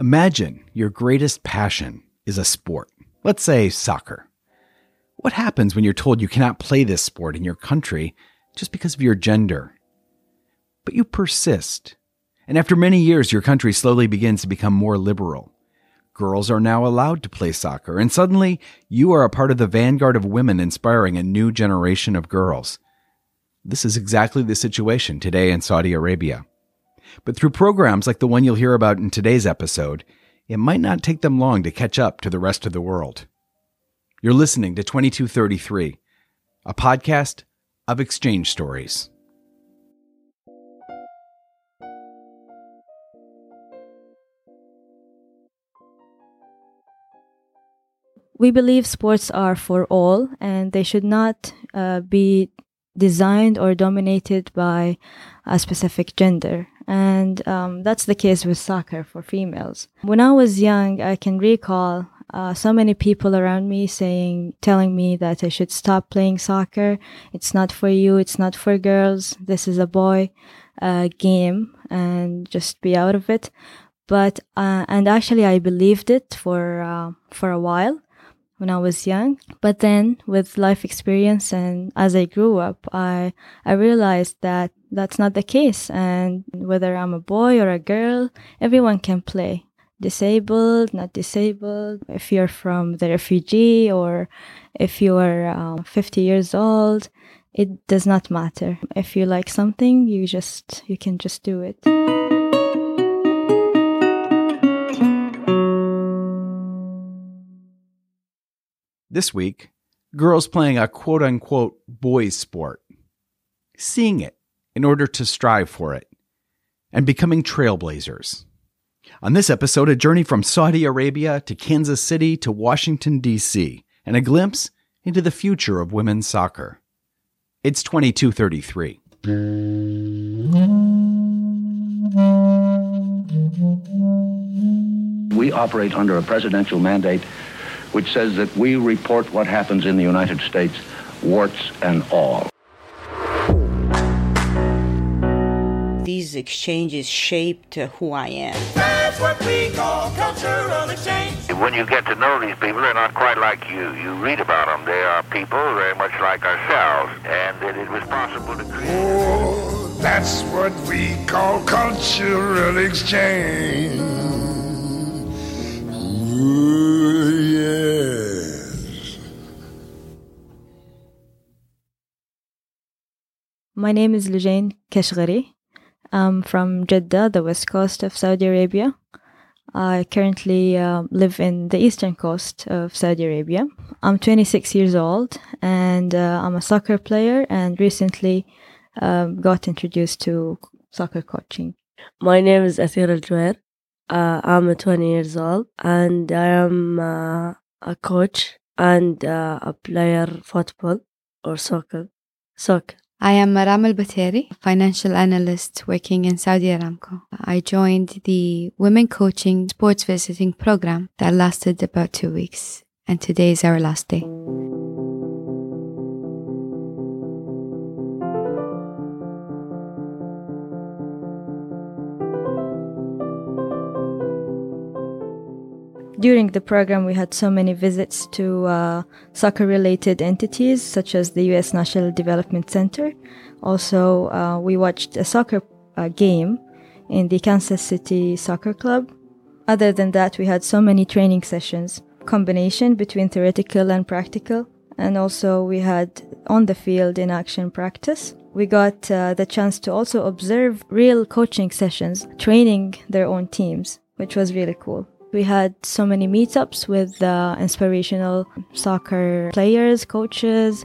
Imagine your greatest passion is a sport, let's say soccer. What happens when you're told you cannot play this sport in your country just because of your gender? But you persist. And after many years, your country slowly begins to become more liberal. Girls are now allowed to play soccer, and suddenly you are a part of the vanguard of women inspiring a new generation of girls. This is exactly the situation today in Saudi Arabia. But through programs like the one you'll hear about in today's episode, it might not take them long to catch up to the rest of the world. You're listening to 2233, a podcast of exchange stories. We believe sports are for all and they should not uh, be designed or dominated by a specific gender. And um, that's the case with soccer for females. When I was young, I can recall uh, so many people around me saying, telling me that I should stop playing soccer. It's not for you. It's not for girls. This is a boy uh, game and just be out of it. But, uh, and actually I believed it for, uh, for a while when I was young. But then with life experience and as I grew up, I, I realized that that's not the case. And whether I'm a boy or a girl, everyone can play. Disabled, not disabled, if you're from the refugee or if you are um, 50 years old, it does not matter. If you like something, you just, you can just do it. This week, girls playing a quote unquote boys' sport, seeing it in order to strive for it, and becoming trailblazers. On this episode, a journey from Saudi Arabia to Kansas City to Washington, D.C., and a glimpse into the future of women's soccer. It's 2233. We operate under a presidential mandate which says that we report what happens in the United States, warts and all. These exchanges shaped who I am. That's what we call cultural exchange. When you get to know these people, they're not quite like you. You read about them. They are people very much like ourselves, and that it was possible to create. Oh, that's what we call cultural exchange. Ooh, yes. My name is Lujain Kashgari. I'm from Jeddah, the west coast of Saudi Arabia. I currently uh, live in the eastern coast of Saudi Arabia. I'm 26 years old and uh, I'm a soccer player and recently um, got introduced to soccer coaching. My name is Athir Al Juair. Uh, I'm 20 years old and I am uh, a coach and uh, a player football or soccer. Soccer. I am Maram Al Bateri, financial analyst working in Saudi Aramco. I joined the Women Coaching Sports Visiting program that lasted about two weeks, and today is our last day. During the program, we had so many visits to uh, soccer related entities such as the US National Development Center. Also, uh, we watched a soccer uh, game in the Kansas City Soccer Club. Other than that, we had so many training sessions, combination between theoretical and practical. And also, we had on the field in action practice. We got uh, the chance to also observe real coaching sessions, training their own teams, which was really cool. We had so many meetups with uh, inspirational soccer players, coaches.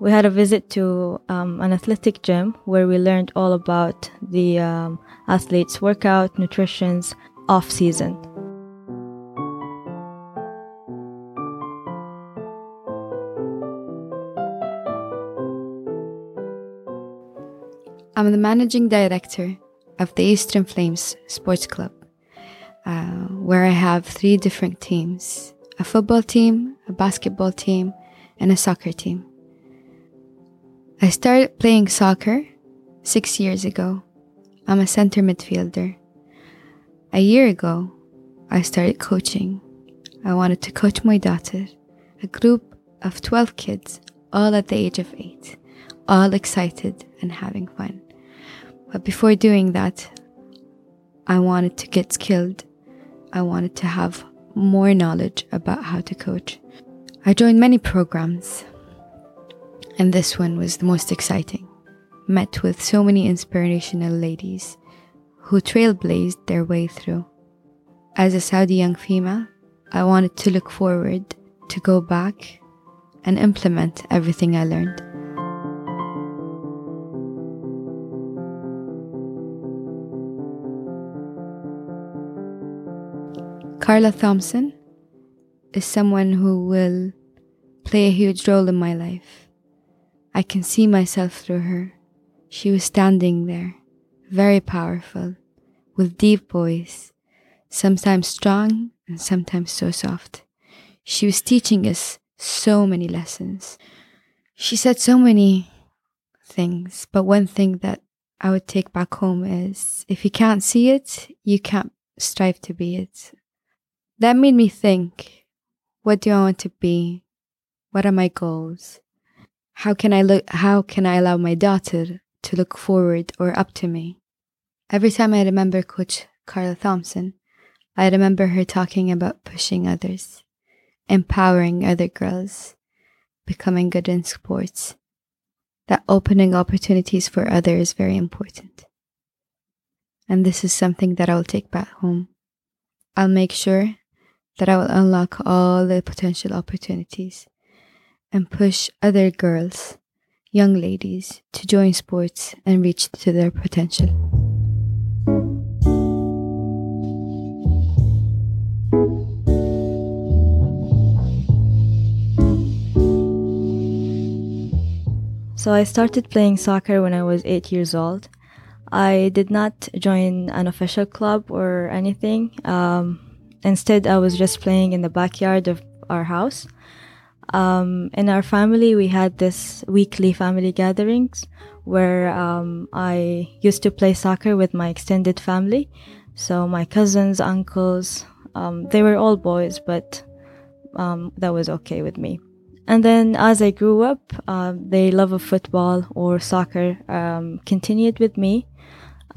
We had a visit to um, an athletic gym where we learned all about the um, athletes' workout, nutrition's off season. I'm the managing director of the Eastern Flames Sports Club, uh, where I have three different teams a football team, a basketball team, and a soccer team. I started playing soccer six years ago. I'm a center midfielder. A year ago, I started coaching. I wanted to coach my daughter, a group of 12 kids, all at the age of 8, all excited and having fun. But before doing that, I wanted to get skilled. I wanted to have more knowledge about how to coach. I joined many programs, and this one was the most exciting. Met with so many inspirational ladies who trailblazed their way through. As a Saudi young female, I wanted to look forward to go back and implement everything I learned. Carla Thompson is someone who will play a huge role in my life. I can see myself through her. She was standing there, very powerful, with deep voice, sometimes strong and sometimes so soft. She was teaching us so many lessons. She said so many things, but one thing that I would take back home is if you can't see it, you can't strive to be it. That made me think what do I want to be? What are my goals? How can I look how can I allow my daughter to look forward or up to me? Every time I remember Coach Carla Thompson, I remember her talking about pushing others, empowering other girls, becoming good in sports. That opening opportunities for others is very important. And this is something that I will take back home. I'll make sure that I will unlock all the potential opportunities and push other girls, young ladies, to join sports and reach to their potential. So I started playing soccer when I was eight years old. I did not join an official club or anything. Um, instead, I was just playing in the backyard of our house. Um, in our family, we had this weekly family gatherings where um, I used to play soccer with my extended family. So my cousins, uncles, um, they were all boys, but um, that was okay with me. And then as I grew up, uh, the love of football or soccer um, continued with me.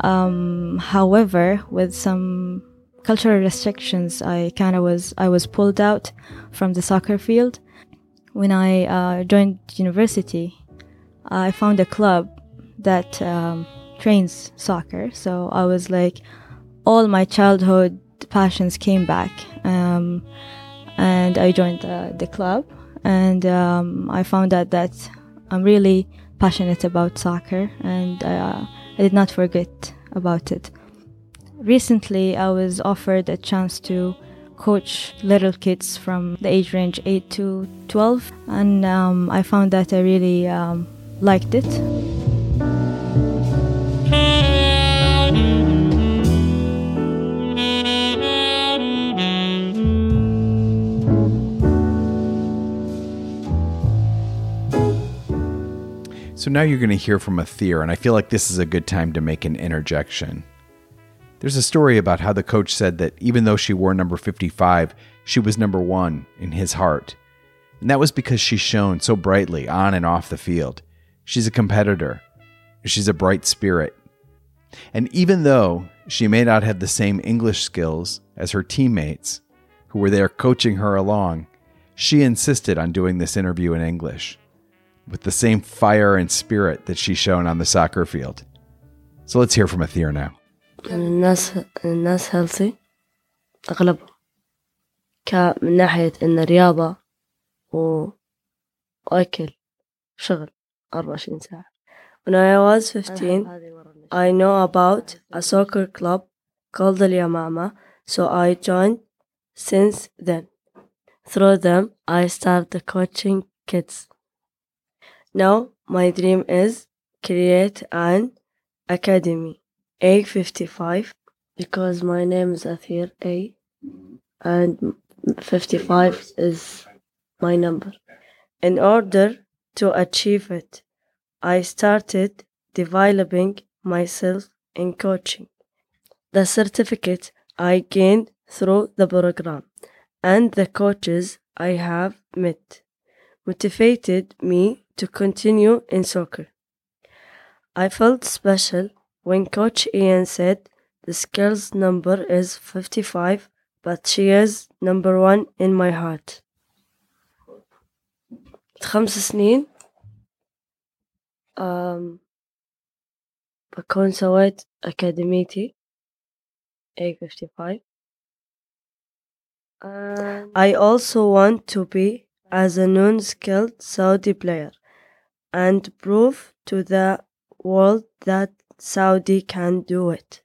However, with some cultural restrictions, I kind of was I was pulled out from the soccer field. When I uh, joined university, I found a club that um, trains soccer. So I was like, all my childhood passions came back, um, and I joined the, the club and um, I found out that I'm really passionate about soccer, and uh, I did not forget about it. Recently, I was offered a chance to coach little kids from the age range 8 to 12, and um, I found that I really um, liked it. So now you're going to hear from Athir, and I feel like this is a good time to make an interjection. There's a story about how the coach said that even though she wore number 55, she was number one in his heart. And that was because she shone so brightly on and off the field. She's a competitor, she's a bright spirit. And even though she may not have the same English skills as her teammates who were there coaching her along, she insisted on doing this interview in English with the same fire and spirit that she's shown on the soccer field. So let's hear from Athir now. الناس الناس healthy أغلبهم من ناحية إن رياضة و... وأكل شغل 24 ساعة When I was 15 I know about a soccer club called Al Yamama so I joined since then Through them I started coaching kids Now my dream is create an academy A55 because my name is Athir A and 55 is my number. In order to achieve it, I started developing myself in coaching. The certificate I gained through the program, and the coaches I have met motivated me to continue in soccer. I felt special when Coach Ian said the skills number is 55, but she is number one in my heart. خمس سنين أم بكون سويت أكاديميتي A55 I also want to be as a non-skilled Saudi player and prove to the world that Saudi can do it.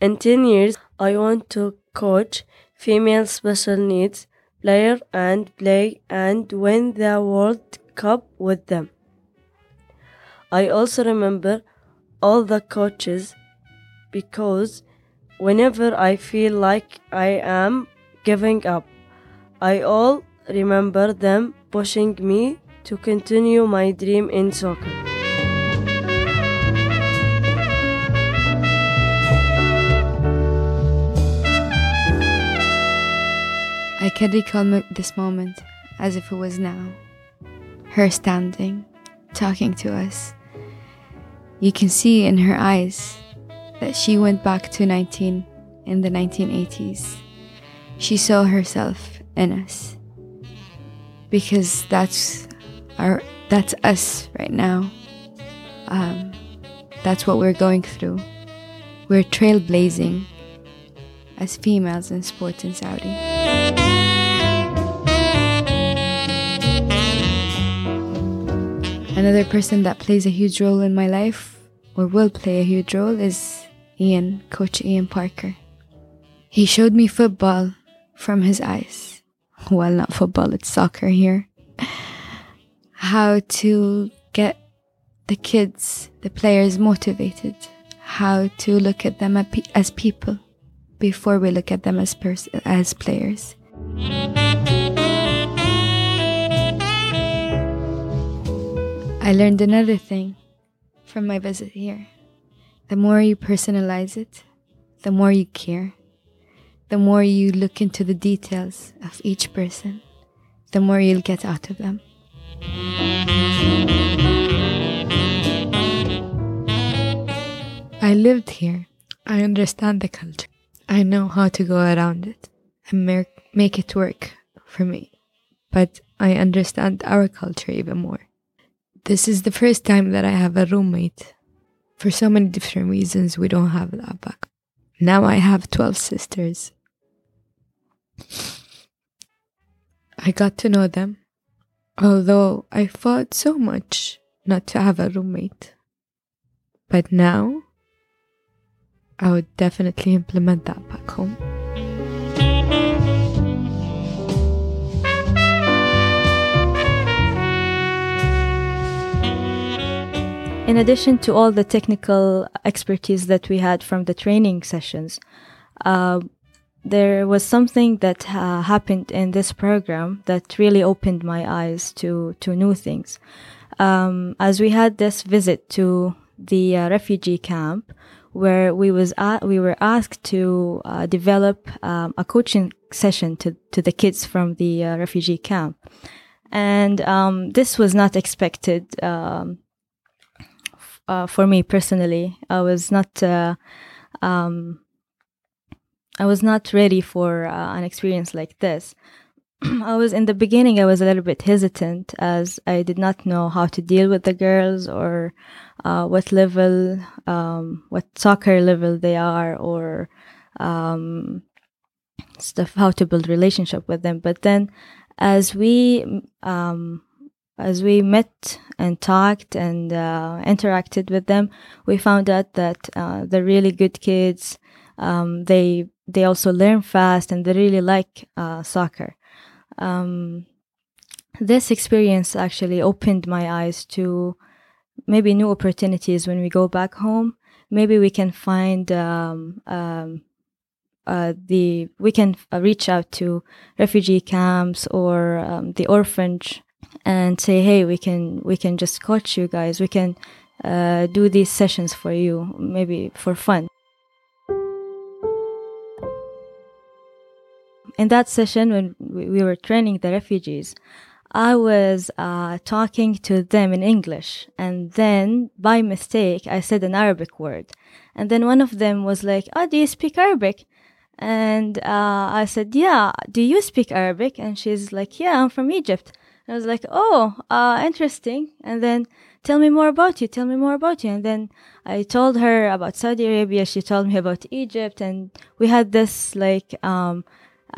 In 10 years, I want to coach female special needs player and play and win the World Cup with them. I also remember all the coaches because whenever I feel like I am giving up, I all remember them pushing me to continue my dream in soccer. I can recall this moment as if it was now. Her standing, talking to us. You can see in her eyes that she went back to 19 in the 1980s. She saw herself in us because that's our that's us right now. Um, that's what we're going through. We're trailblazing as females in sports in Saudi. Another person that plays a huge role in my life, or will play a huge role, is Ian, Coach Ian Parker. He showed me football from his eyes. Well, not football, it's soccer here. How to get the kids, the players motivated. How to look at them as people before we look at them as, pers- as players. I learned another thing from my visit here. The more you personalize it, the more you care, the more you look into the details of each person, the more you'll get out of them. I lived here. I understand the culture. I know how to go around it and make, it work for me. But I understand our culture even more. This is the first time that I have a roommate. For so many different reasons, we don't have that back. Now I have 12 sisters. I got to know them, although I fought so much not to have a roommate. But now, I would definitely implement that back home. In addition to all the technical expertise that we had from the training sessions, uh, there was something that uh, happened in this program that really opened my eyes to to new things. Um, as we had this visit to the uh, refugee camp, where we was a- we were asked to uh, develop um, a coaching session to to the kids from the uh, refugee camp, and um, this was not expected. Um, uh, for me personally, I was not. Uh, um, I was not ready for uh, an experience like this. I was in the beginning. I was a little bit hesitant as I did not know how to deal with the girls or uh, what level, um, what soccer level they are, or um, stuff. How to build relationship with them. But then, as we um, as we met and talked and uh, interacted with them, we found out that uh, they're really good kids. Um, they they also learn fast and they really like uh, soccer. Um, this experience actually opened my eyes to maybe new opportunities when we go back home. Maybe we can find um, um, uh, the we can reach out to refugee camps or um, the orphanage and say, hey, we can we can just coach you guys. We can uh, do these sessions for you, maybe for fun. In that session when we, we were training the refugees, I was uh, talking to them in English, and then by mistake I said an Arabic word, and then one of them was like, "Oh, do you speak Arabic?" And uh, I said, "Yeah, do you speak Arabic?" And she's like, "Yeah, I'm from Egypt." And I was like, "Oh, uh, interesting." And then tell me more about you. Tell me more about you. And then I told her about Saudi Arabia. She told me about Egypt, and we had this like um,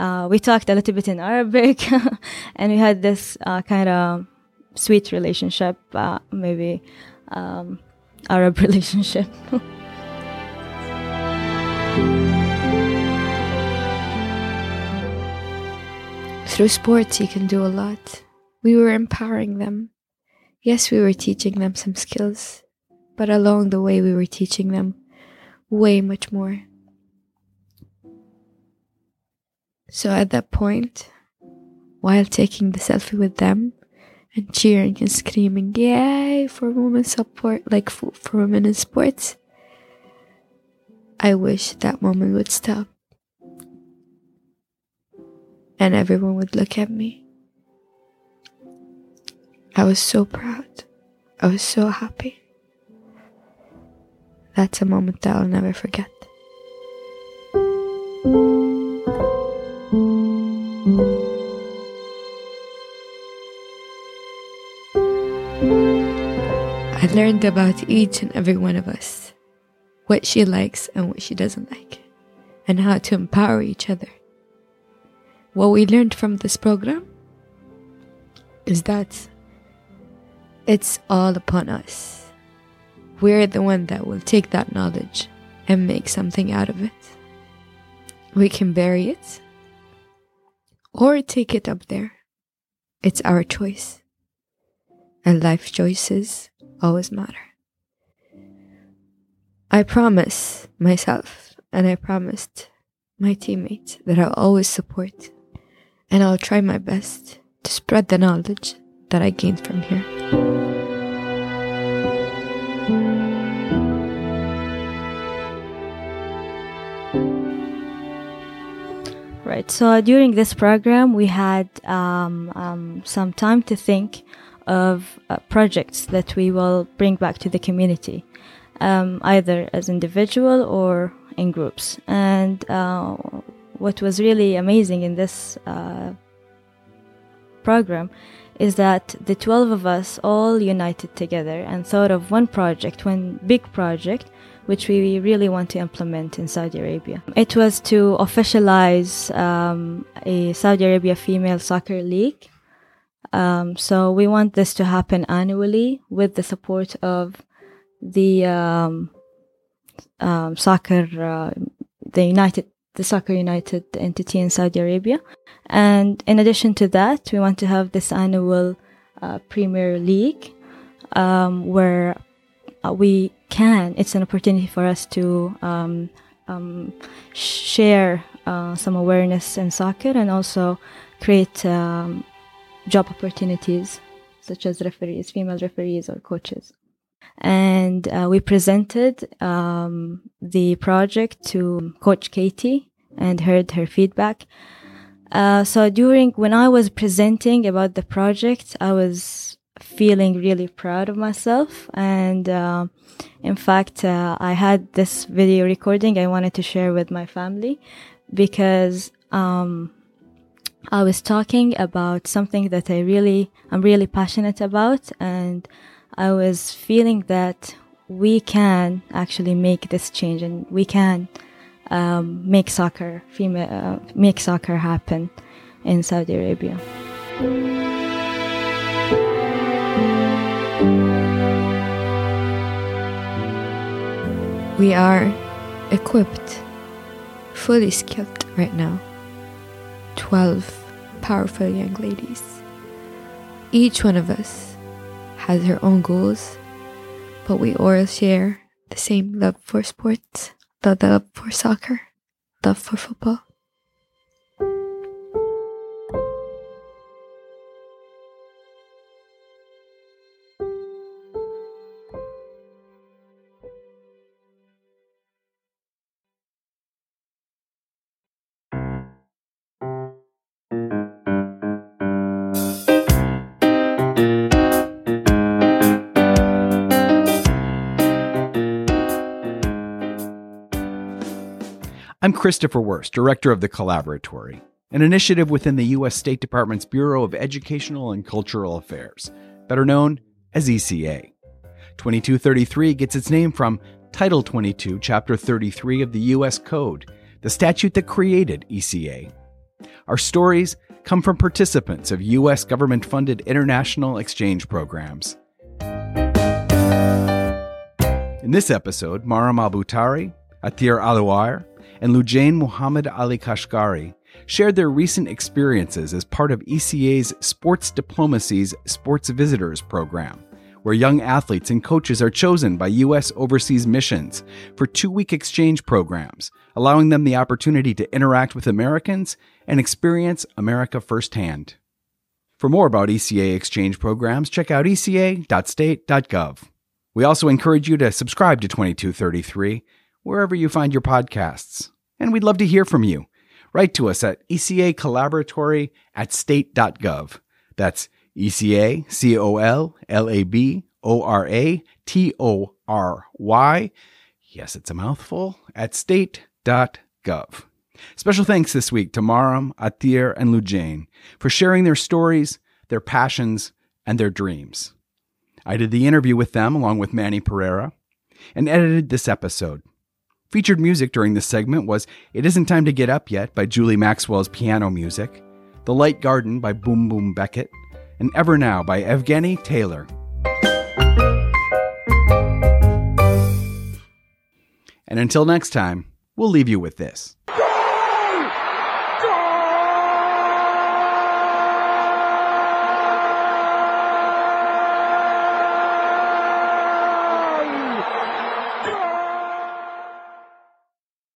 uh, we talked a little bit in Arabic, and we had this uh, kind of sweet relationship, uh, maybe um, Arab relationship. Through sports, you can do a lot. We were empowering them. Yes, we were teaching them some skills, but along the way, we were teaching them way much more. So at that point, while taking the selfie with them and cheering and screaming, yay, for women support, like for, for women in sports, I wish that moment would stop. And everyone would look at me. I was so proud. I was so happy. That's a moment that I'll never forget. I learned about each and every one of us, what she likes and what she doesn't like, and how to empower each other. What we learned from this program is that it's all upon us. We're the one that will take that knowledge and make something out of it. We can bury it or take it up there. It's our choice. And life choices always matter. I promise myself and I promised my teammates that I'll always support and I'll try my best to spread the knowledge that I gained from here. Right. So during this program, we had um, um, some time to think of uh, projects that we will bring back to the community, um, either as individual or in groups. And uh, what was really amazing in this uh, program is that the 12 of us all united together and thought of one project, one big project which we really want to implement in Saudi Arabia. It was to officialize um, a Saudi Arabia female soccer league. Um, so we want this to happen annually with the support of the um, um soccer, uh, the United, the Soccer United entity in Saudi Arabia. And in addition to that, we want to have this annual uh, Premier League um, where uh, we can, it's an opportunity for us to um, um, share uh, some awareness in soccer and also create um, job opportunities such as referees, female referees or coaches. And uh, we presented um, the project to Coach Katie and heard her feedback. Uh, so during when I was presenting about the project, I was feeling really proud of myself and uh, in fact, uh, I had this video recording I wanted to share with my family because um, I was talking about something that I really, I'm really passionate about, and I was feeling that we can actually make this change, and we can um, make soccer, female, uh, make soccer happen in Saudi Arabia. We are equipped, fully skilled right now. 12 powerful young ladies. Each one of us has her own goals, but we all share the same love for sports, the love for soccer, the love for football. I'm Christopher Wurst, Director of the Collaboratory, an initiative within the U.S. State Department's Bureau of Educational and Cultural Affairs, better known as ECA. 2233 gets its name from Title 22, Chapter 33 of the U.S. Code, the statute that created ECA. Our stories come from participants of U.S. government funded international exchange programs. In this episode, Mara Albutari, Atir Alouar, and Lujain Muhammad Ali Kashgari shared their recent experiences as part of ECA's Sports Diplomacy's Sports Visitors program, where young athletes and coaches are chosen by U.S. overseas missions for two week exchange programs, allowing them the opportunity to interact with Americans and experience America firsthand. For more about ECA exchange programs, check out eca.state.gov. We also encourage you to subscribe to 2233 wherever you find your podcasts. And we'd love to hear from you. Write to us at ECA Collaboratory at state.gov. That's ECA C O L L A B O R A T O R Y. Yes, it's a mouthful at state.gov. Special thanks this week to Maram, Atir, and Lujain for sharing their stories, their passions, and their dreams. I did the interview with them along with Manny Pereira and edited this episode. Featured music during this segment was It Isn't Time to Get Up Yet by Julie Maxwell's piano music, The Light Garden by Boom Boom Beckett, and Ever Now by Evgeny Teilor. And until next time, we'll leave you with this.